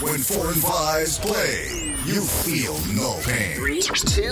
When four and fives play, you feel no pain. Three, two,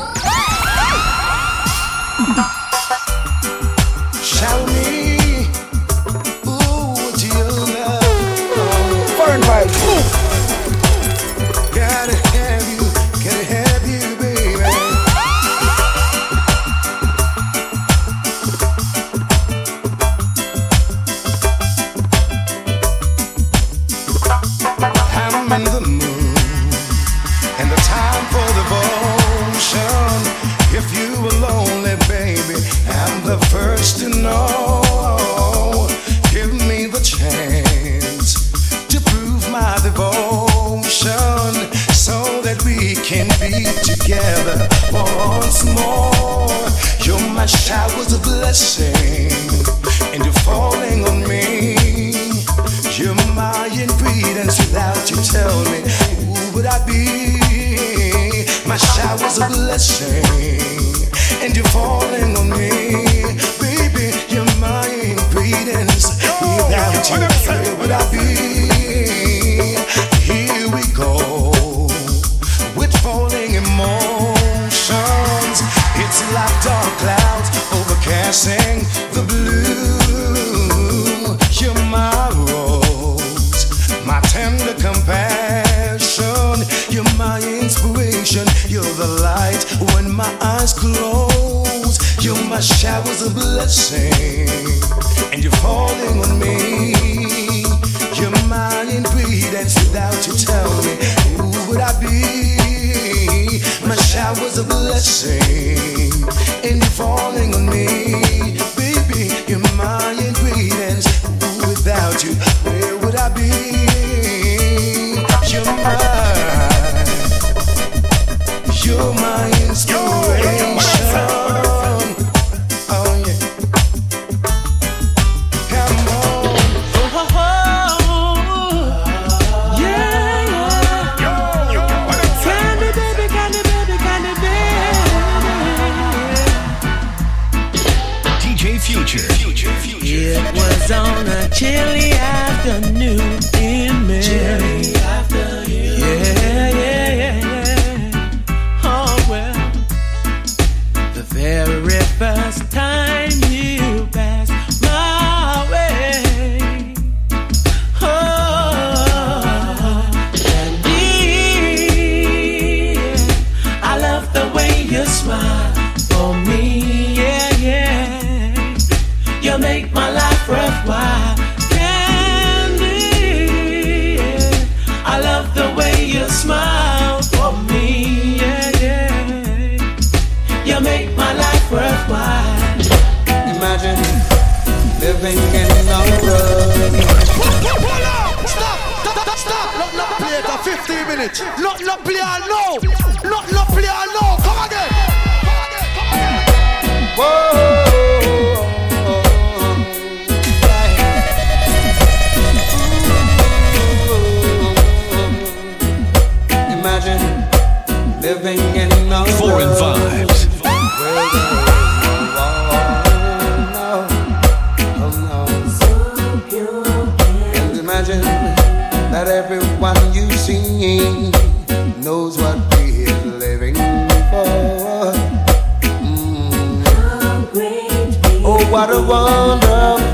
inspiration. You're the light when my eyes close. You're my showers of blessing, and you're falling on me. You're my ingredients. Without you, tell me who would I be? My showers of blessing, and you're falling on me, baby. You're my ingredients. Without you, where would I be? my my life worthwhile. Imagine living in the world. Up! Stop! Stop! Stop! Not not play for 15 minutes. Not not play no. Not not play no. Come again. Whoa. Living in the Foreign world. vibes. Knows what we're living for. Mm. Oh, what a wonderful.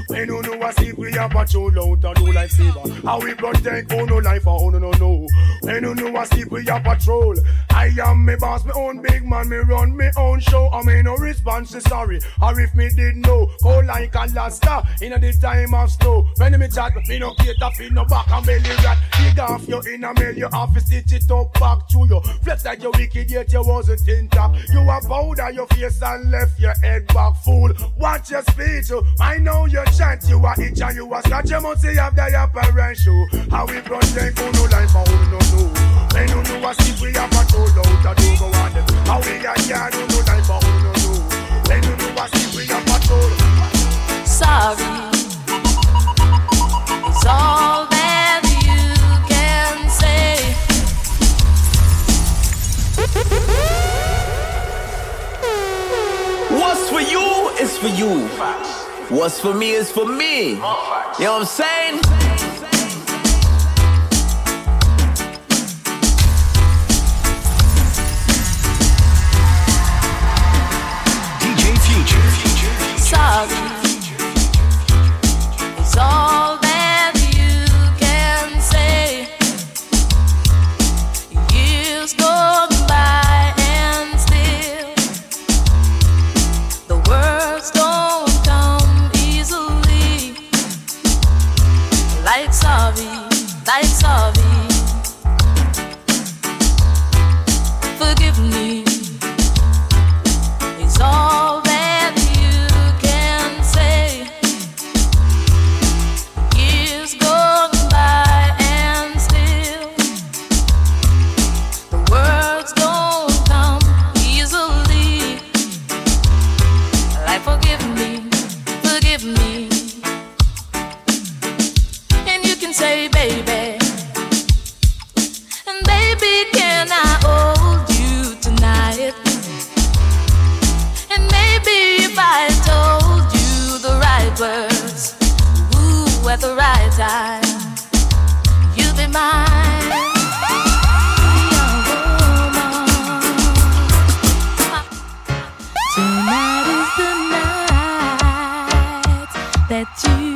When you know a sleep, we a patrol out and do life saver. How we protect who oh, no life oh, for who no know. When you know a sleep, we a patrol. I am me boss, me own big man, me run me own show. I mean no response to sorry. Or if me did know, go like a Alaska in the time of snow. When me chat, me no cater for no back and belly rat. Dig off your inner mail, you have to stitch it up back to you. Flex like your wicked, yet you wasn't in top. You a powder your face and left your head back, full. Watch your speech, oh. I know you chant, you a itch and you a scratch. You must have the apparent show. How we protect who no life for who no know. When you know a sleep, we have a toll out, a do go on them. How we a can who no life for who no know. When you know a sleep, we have a toll. Sorry, it's all that you can say. What's for you is for you. What's for me is for me. You know what I'm saying? Tonight is the night that you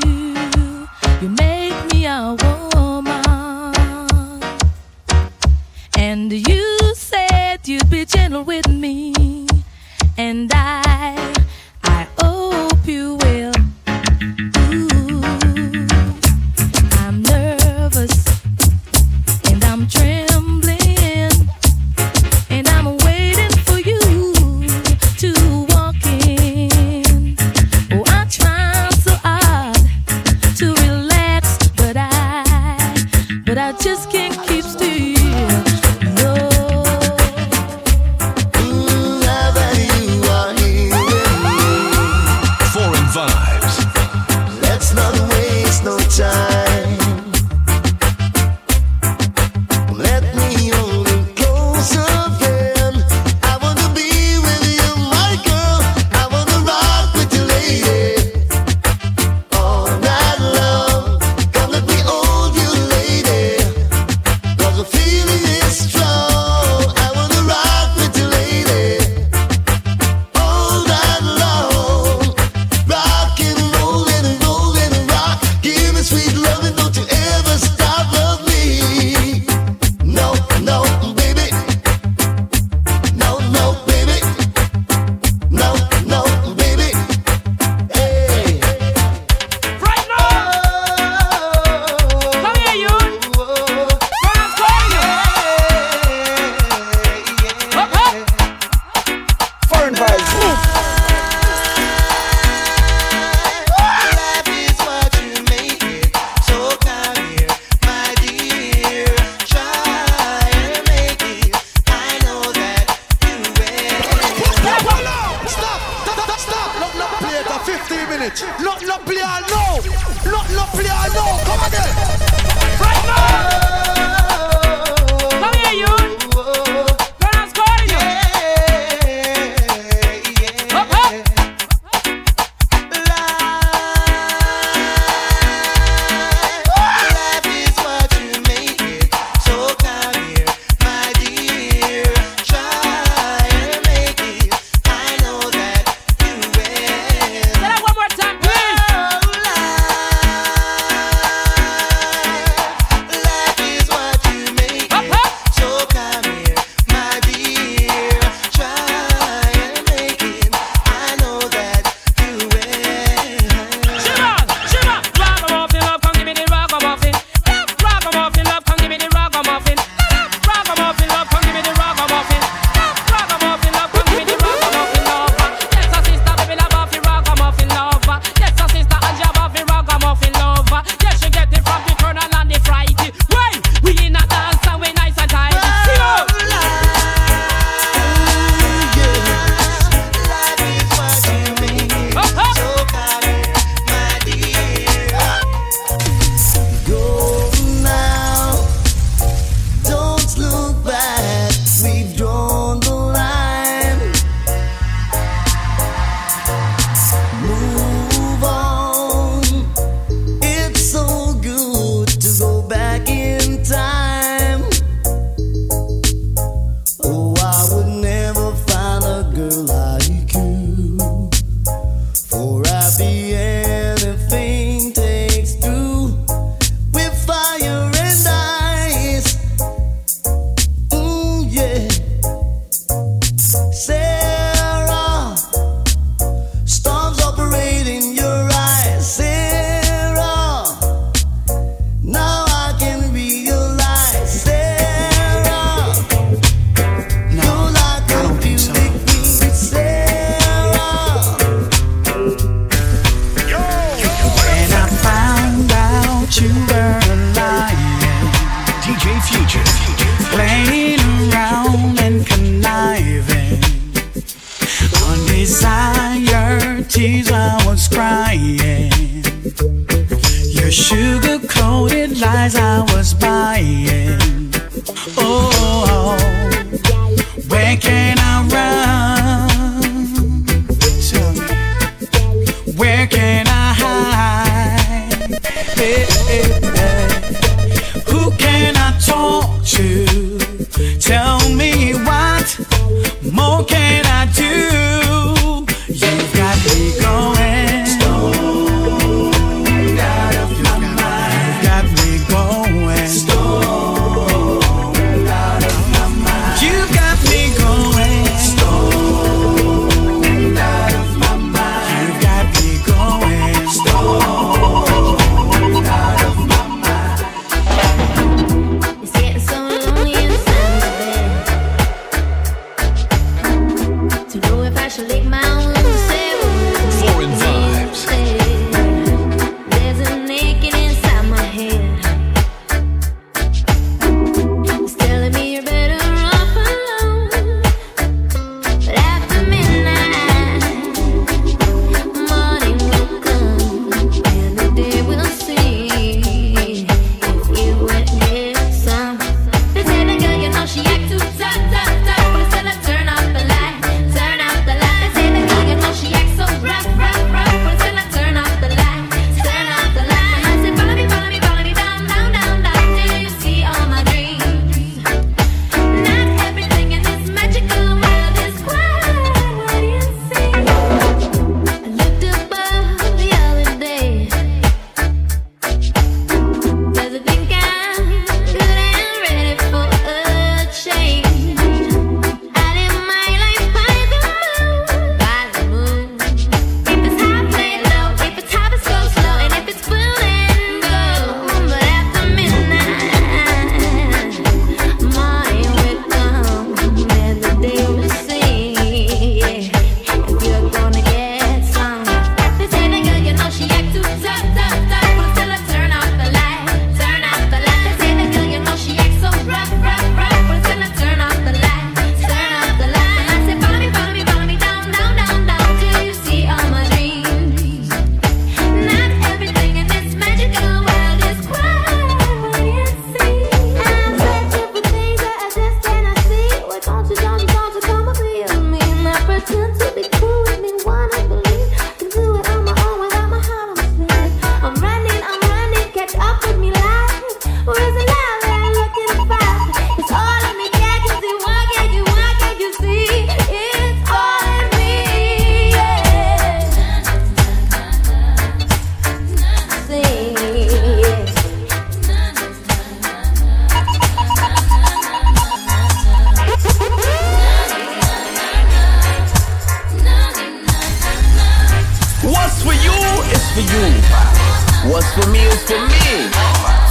for me. Is for me.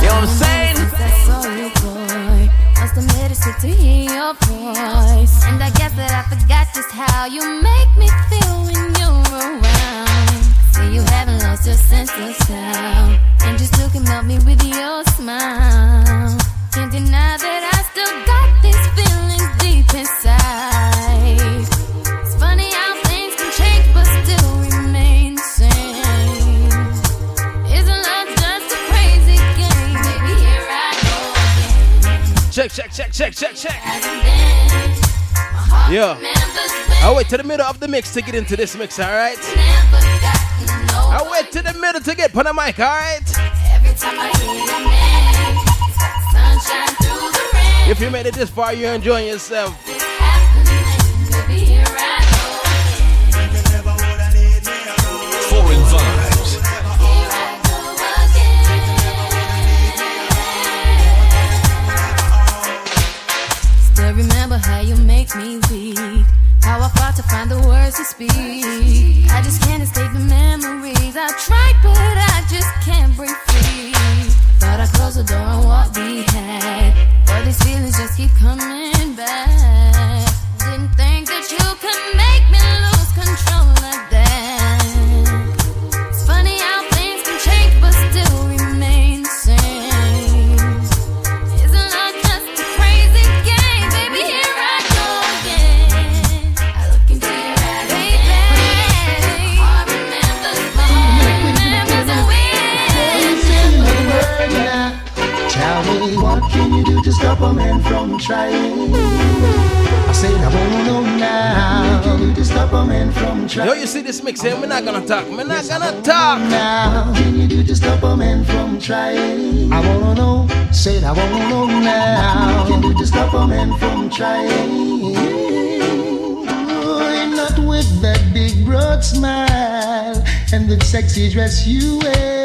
You know what I'm saying? That's all you boy. Must to hear your voice. And I guess that I forgot just how you make me feel when you're around. Say you haven't lost your sense of sound. And you melt me with your smile. Can't deny that I still got Check, check, check, check, check, check. Hasn't been. My heart Yeah. remembers when I wait to the middle of the mix to get into this mix, alright? I wait to the middle to get put on the mic, alright? Every time I hear your name, it's like sunshine through the rain. If you made it this far, you're enjoying yourself. Me weak. How I fought to find the words to speak. I just can't escape the memories. I tried, but I just can't break free. Thought I closed the door on what we had. But these feelings just keep coming back. Didn't think that you could a man from trying? I said I wanna know now. Can you to stop a man from trying? Yo, you see this mix here? We're not gonna talk. We're not gonna talk. now. Can you do to stop a man from trying? I wanna know. Said I wanna know now. Can you do to stop a man from trying? Oh, not with that big broad smile and the sexy dress you wear.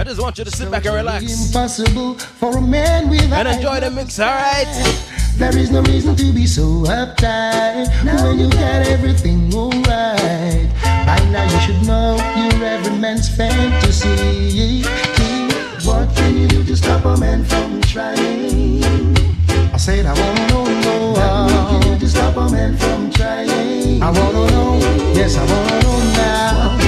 I just want you to sit back and relax Impossible for a man with and enjoy the mix, alright? There is no reason to be so uptight when you got everything alright. By now you should know you're every man's fantasy. What can you do to stop a man from trying? I said I wanna know, know. What can you do to stop a man from trying? I wanna know, yes I wanna know now.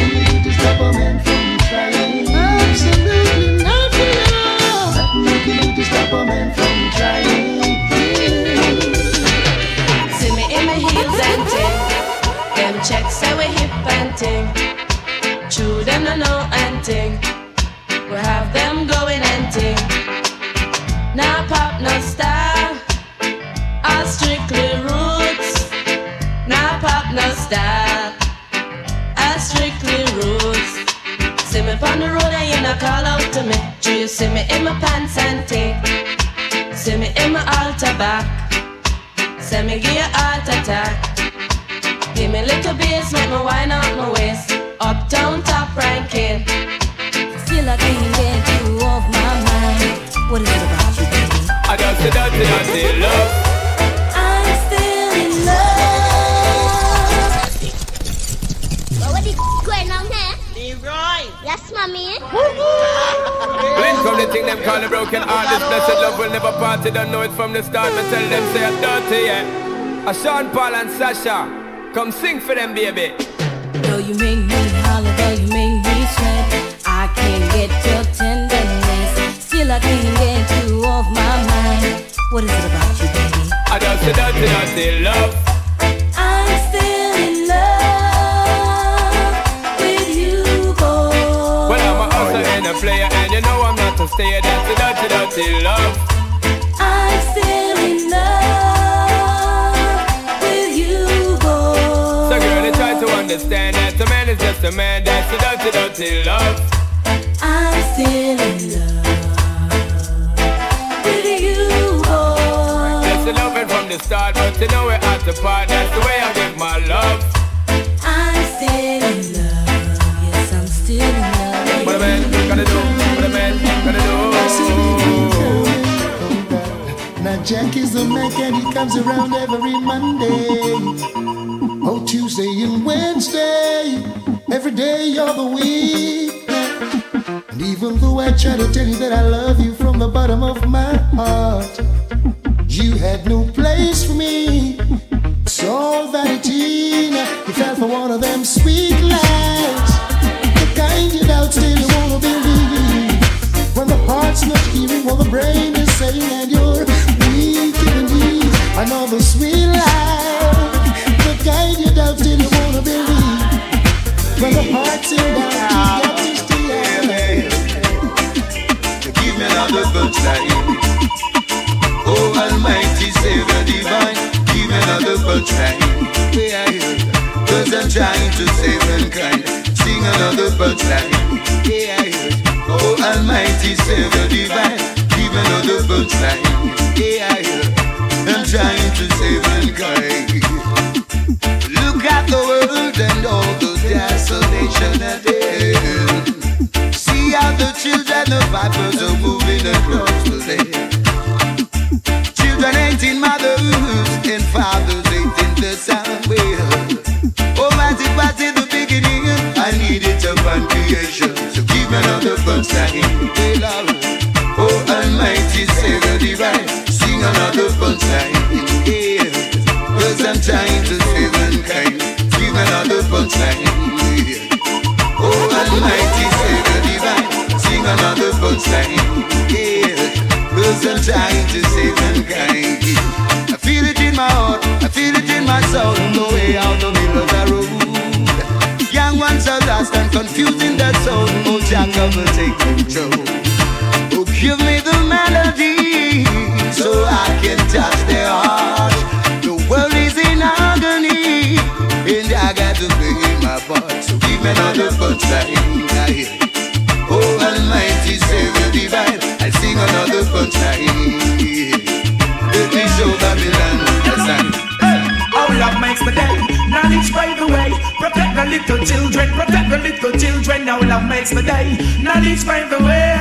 Style. All strictly roots. See me on the road and you not call out to me. Do you see me in my pants and ting? See me in my altar back. Send me give you heart attack. Give me little bass, make me wine out my waist. Uptown top ranking. Feel like can get you off my mind. What is it about you, baby? I just say dirty, dirty love. Blink from the thing them call the broken heart. This blessed love will never part. They don't know it from the start. Me tell them say I'm dirty, yeah. A Sean Paul and Sasha, come sing for them, baby. Though you make me holler, though you make me sweat, I can't get your tenderness. Still I can't get you off my mind. What is it about you, baby? I just say dirty, dirty love. Player, and you know I'm not to stay. That's the dirty, dirty love. I'm still in love with you, boy. So, girl, they try to understand that a man is just a man. That's the dirty, dirty love. I'm still in love with you, boy. That's the loving from the start, but you know we're at the part. That's the way I give my love. Jack is the Mac and he comes around every Monday. Oh, Tuesday and Wednesday, every day of the week. And Even though I try to tell you that I love you from the bottom of my heart, you had no place for me. It's all vanity. Now you fell for one of them sweet lies. The kind you doubt still you wanna believe. When the heart's not hearing what the brain is saying, and you're. Another sweet lie. The kind you wanna believe. When the got to stay Give me another good. Oh, Almighty Savior Divine, give another good time. I'm trying to save mankind. Sing another good. Oh, Almighty Savior Divine, give another good. Trying to save mankind. Look at the world and all the desolation at end. See how the children of vipers are moving across the land. Children ain't in mothers and fathers in the sound well. Oh, was in the beginning, I need it upon creation. So give another birth sign. Oh, Almighty Savior Divine, sing another birth sign. I'm trying to save mankind. Me another sign. Yeah. Oh, Almighty Savior Divine, sing another sign. Yeah. Cause I'm trying to save mankind. I feel it in my heart, I feel it in my soul. No way out the middle of the road. Young ones are lost and confused in their soul. Oh, Jack, will take control. Oh, give me the melody so I can touch their part. So give me another punchline. Oh, Almighty Savior Divine, I sing another punchline. Let me show Babylon the sign. Our love makes the day, knowledge by the way. Protect the little children, protect the little children. Our love makes the day, knowledge by the way.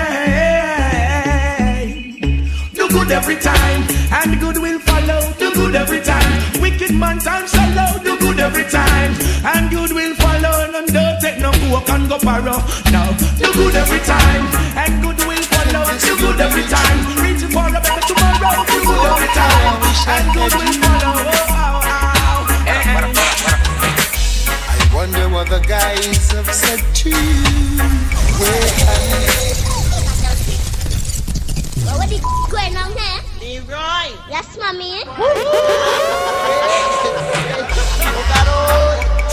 Do good every time, and good will follow. Do good every time. Wicked man time shallow. Do good every time, and good will take no coke and go borrow. No, do good every time, and good will follow. Do good every time. Reach for a better tomorrow. Do good every time, and good will follow. Oh, oh, oh. Eh. I wonder what the guys have said to you. What the going on here? Leroy. Yes, mommy.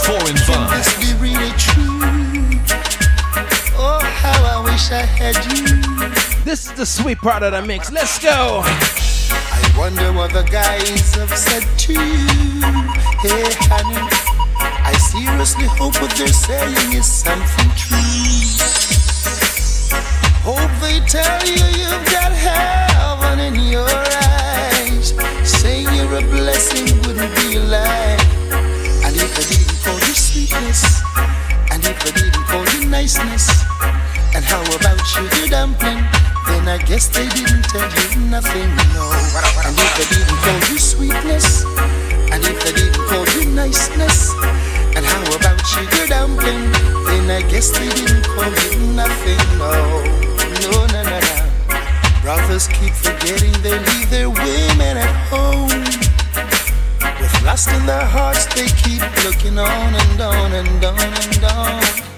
Foreign Can vibe. this be really true? I wish I had you. This is the sweet part of the mix. Let's go. I wonder what the guys have said to you. Hey, honey, I seriously hope what they're saying is something true. Hope they tell you you've got heaven in your eyes. Saying you're a blessing wouldn't be a lie. And if they didn't call you sweetness, and if they didn't call you niceness, and how about sugar dumpling? Then I guess they didn't tell you nothing, no. And if they didn't call you sweetness, and if they didn't call you niceness, and how about sugar dumpling? Then I guess they didn't call you nothing, no. No, no, no, no. Brothers keep forgetting they leave their women at home. With lust in their hearts, they keep looking on and on and on and on.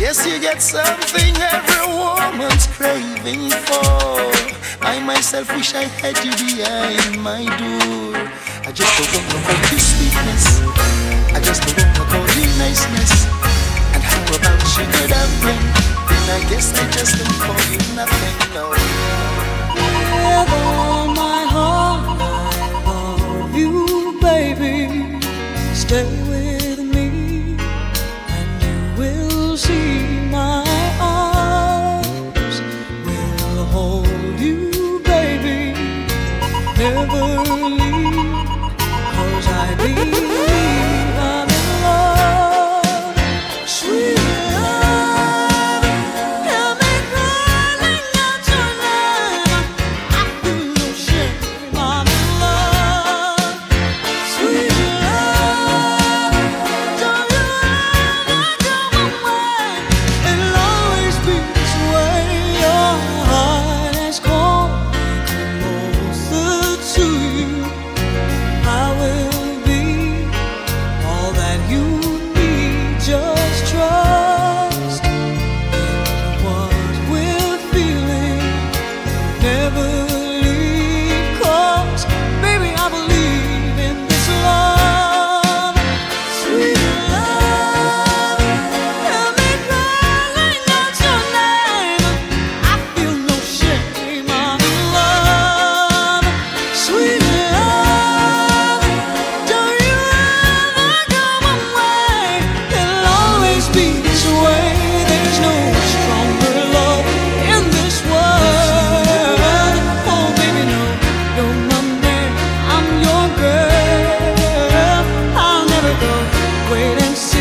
Guess you get something every woman's craving for. I myself wish I had you behind my door. I just don't wanna call you sweetness. I just don't wanna call you niceness. And how about sugar dumpling? Then I guess I just don't call you nothing, no. With all my heart, I love you, baby. Stay with wait and see.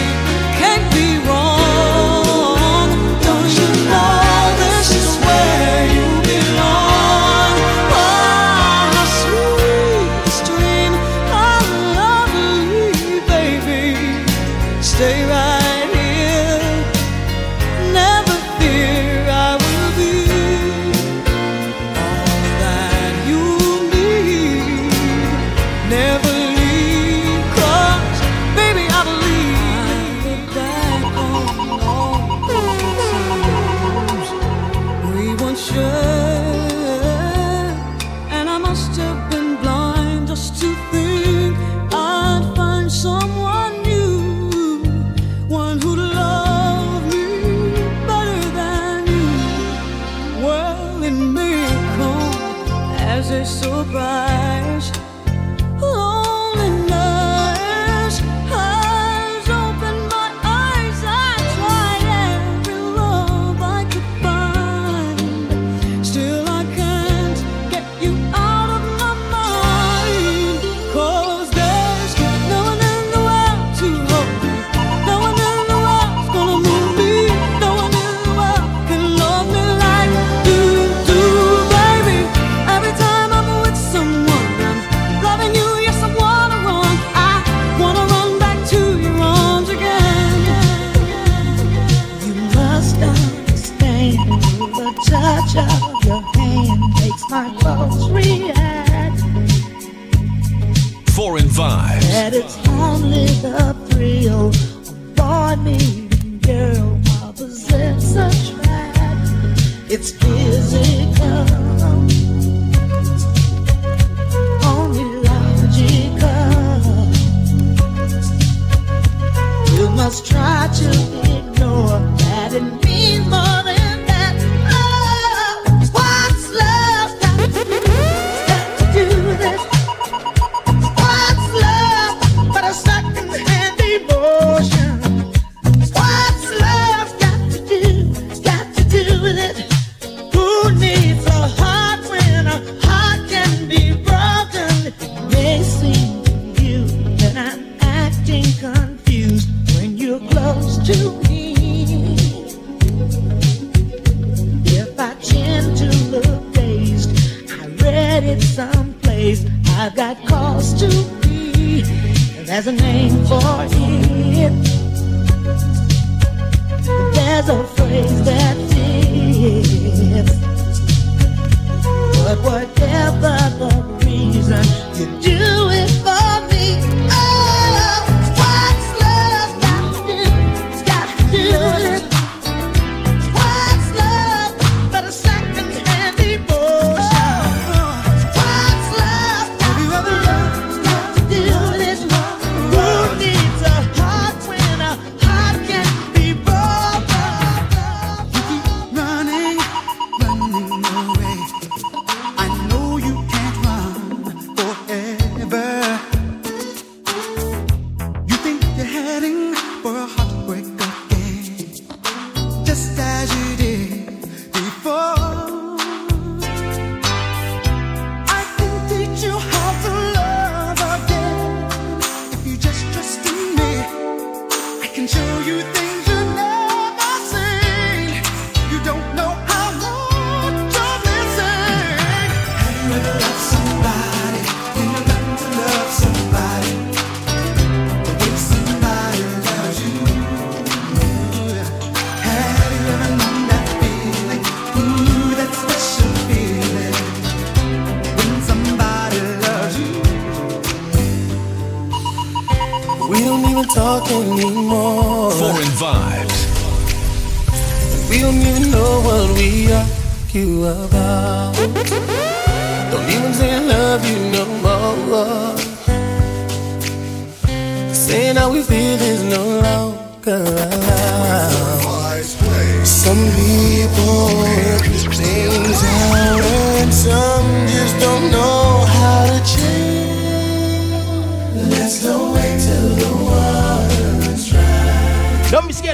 just understand the touch of your hand makes my bones react. Foreign vibe. That it's only the thrill of boy meeting girl while possess a track. It's physical. You must try to ignore didn't mean much.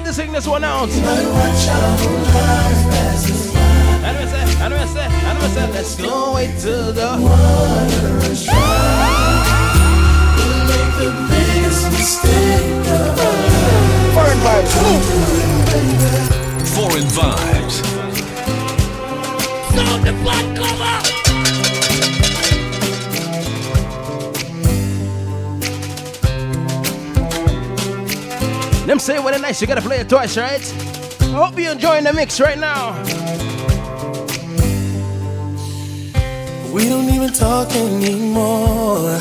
to sing this one out. Let's go away to the Foreign vibes. Foreign vibes. The cover. Them say what it's nice, you gotta play it twice, right? I hope you're enjoying the mix right now. We don't even talk anymore.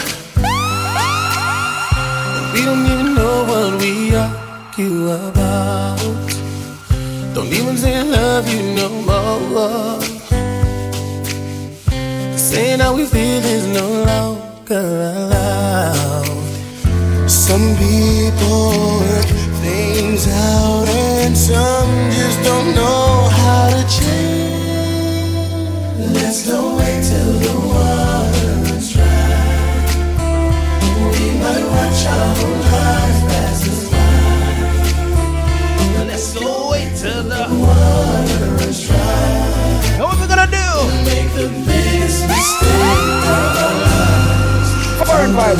We don't even know what we argue about. Don't even say I love you no more. Saying how we feel is no longer allowed. Some people names out, and some just don't know how to change. Let's not wait till the water runs dry. We might watch our whole lives pass us by. Let's go wait till the water runs dry. What we gonna do? Make the biggest mistake of our lives. Burn by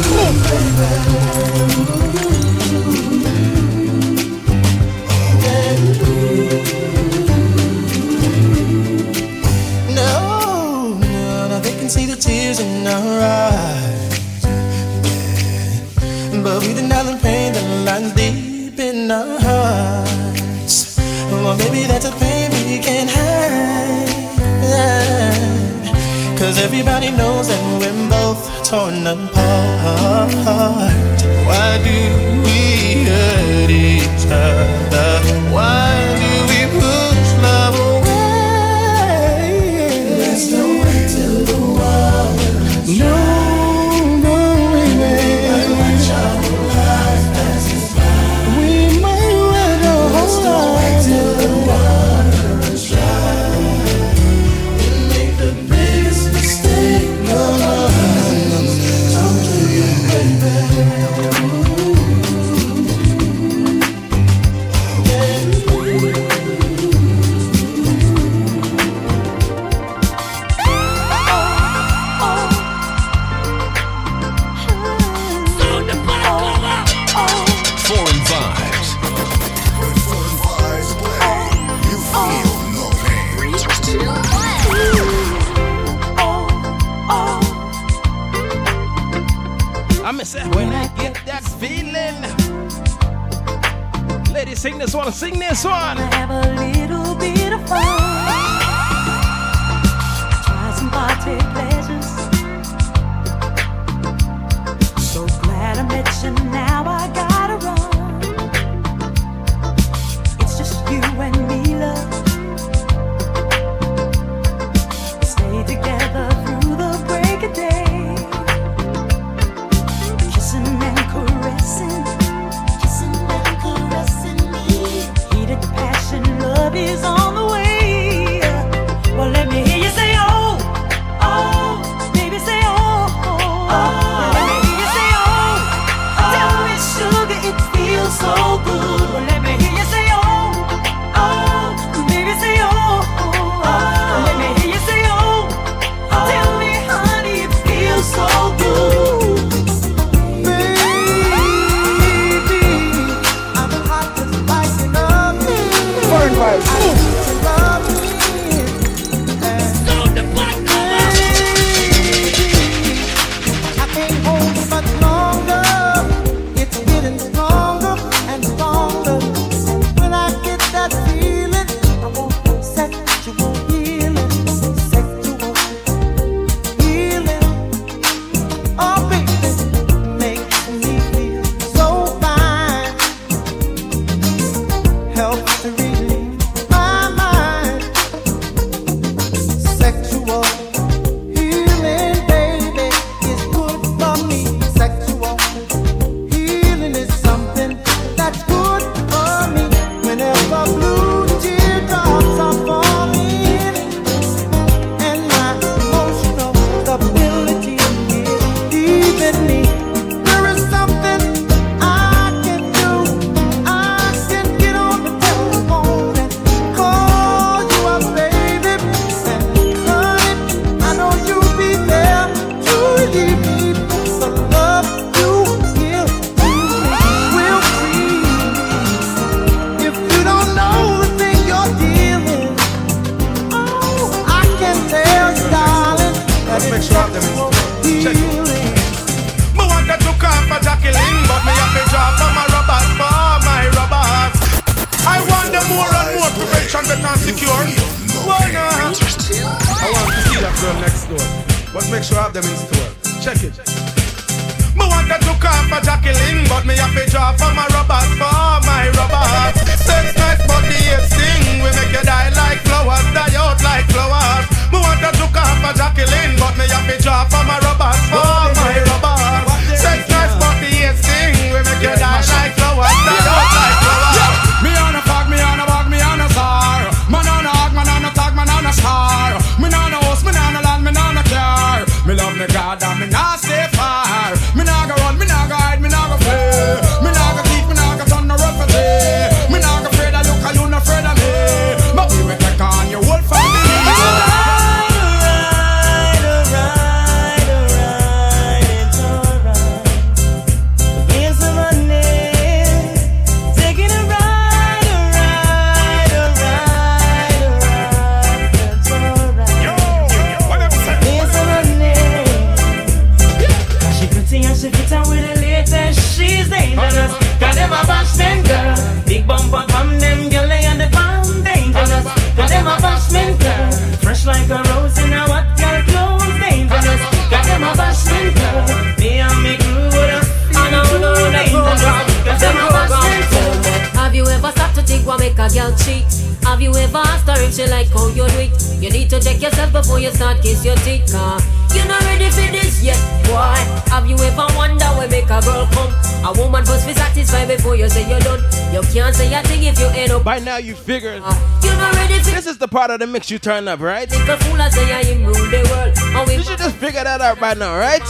yourself before you start kiss your teeth. Car you're not ready for this yet, boy. Have you ever wonder where make a girl come? A woman must be satisfied before you say you're done. You can't say a thing if you end up. By now you figured. You're not ready for This is the part of the mix you turn up, right? Think a fool and say I rule the world. You should just figure that out by now, right?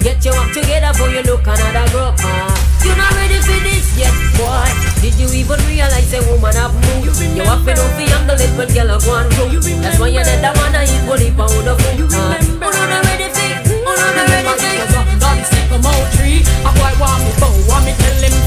Get your act together before you look another girl. Uh, you're not ready for this yet, boy. Did you even realize a woman have mood? You have to know for handle it when girl have one room. That's why you're the one I eat bully pound of food. Uh, who not ready for? Who not ready for? Don't sycamore tree. A boy want me bow, want me tell him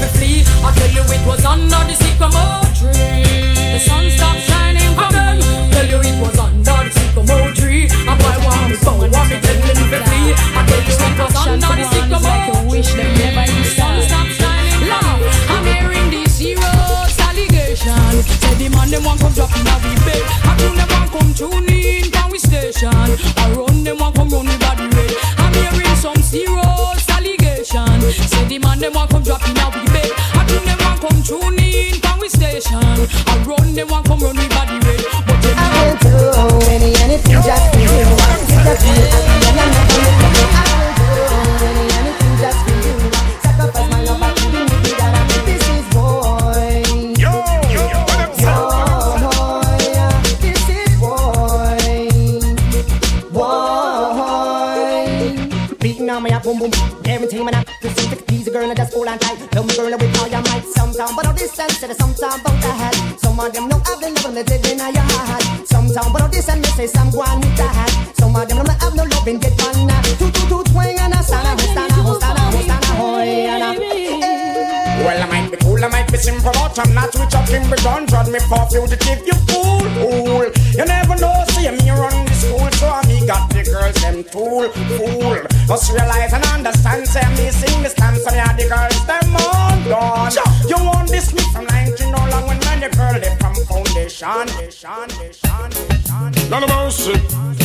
foundation, foundation, foundation. None of mercy,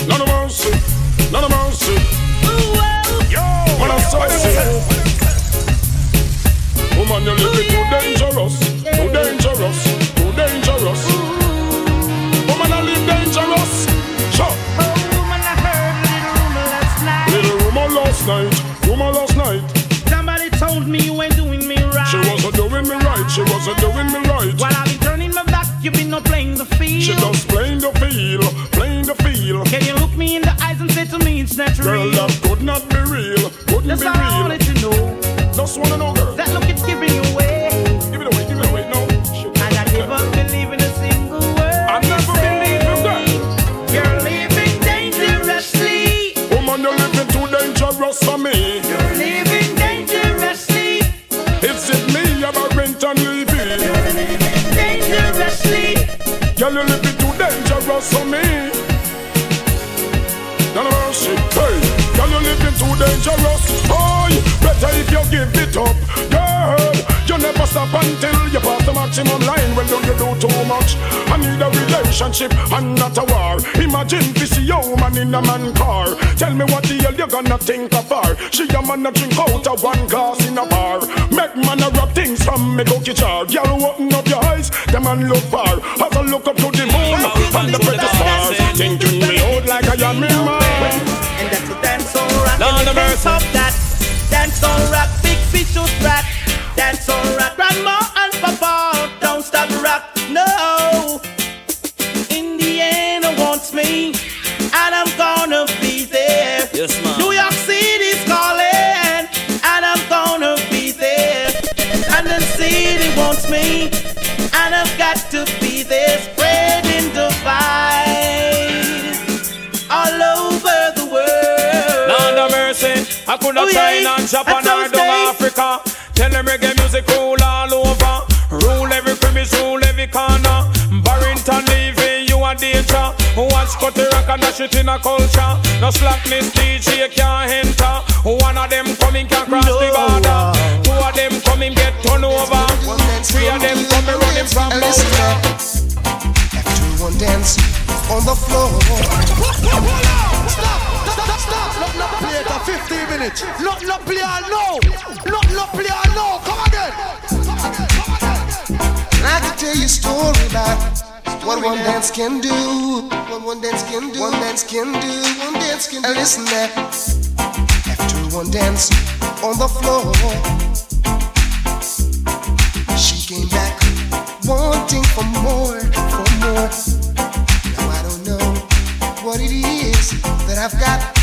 none of mercy, none of mercy. Yo, man, I'm so sick. Woman, you living too dangerous, too dangerous, too dangerous. It's Girl, love could not be real, couldn't That's be all I real. wanted to know. Just wanna know, girl. That look it's giving you away. Give it away, give it away, no. And I never believe in a single word. I never believe in that. You're living dangerously. Woman, you're living too dangerous for me. You're living dangerously. Is it me about rent and living? Dangerously. Girl, you living too dangerous for me. Dangerous. Oh, better if you give it up, girl. You never stop until you pass the maximum line. Well, don't you do too much? I need a relationship and not a war. Imagine this young man in a man car. Tell me what the hell you gonna think of her? She a man a drink out of one glass in a bar. Make man a rub things from me cookie jar. Girl, open up your eyes, the man look far. As I look up to the moon and the pretty stars, thinking me the dance of that. Dance on rock. Japan or down. Africa. Tell them reggae music rule all over. Rule every crevice, rule every corner. Barrington leaving you a danger. Watch cut the rock and dash it in a culture. No slackness, DJ can't enter. One of them coming can cross the border. Two of them coming get turned over. Three of them coming running from. After one dance on the floor. Stop! 15 minutes. Not not play all now. Not not play all now. Come again. Come again. Come again. I can tell you a story about what one dance can do. What one dance can do. One dance can do. One dance can do. And listen there. After one dance on the floor, she came back wanting for more, for more. Now I don't know what it is that I've got.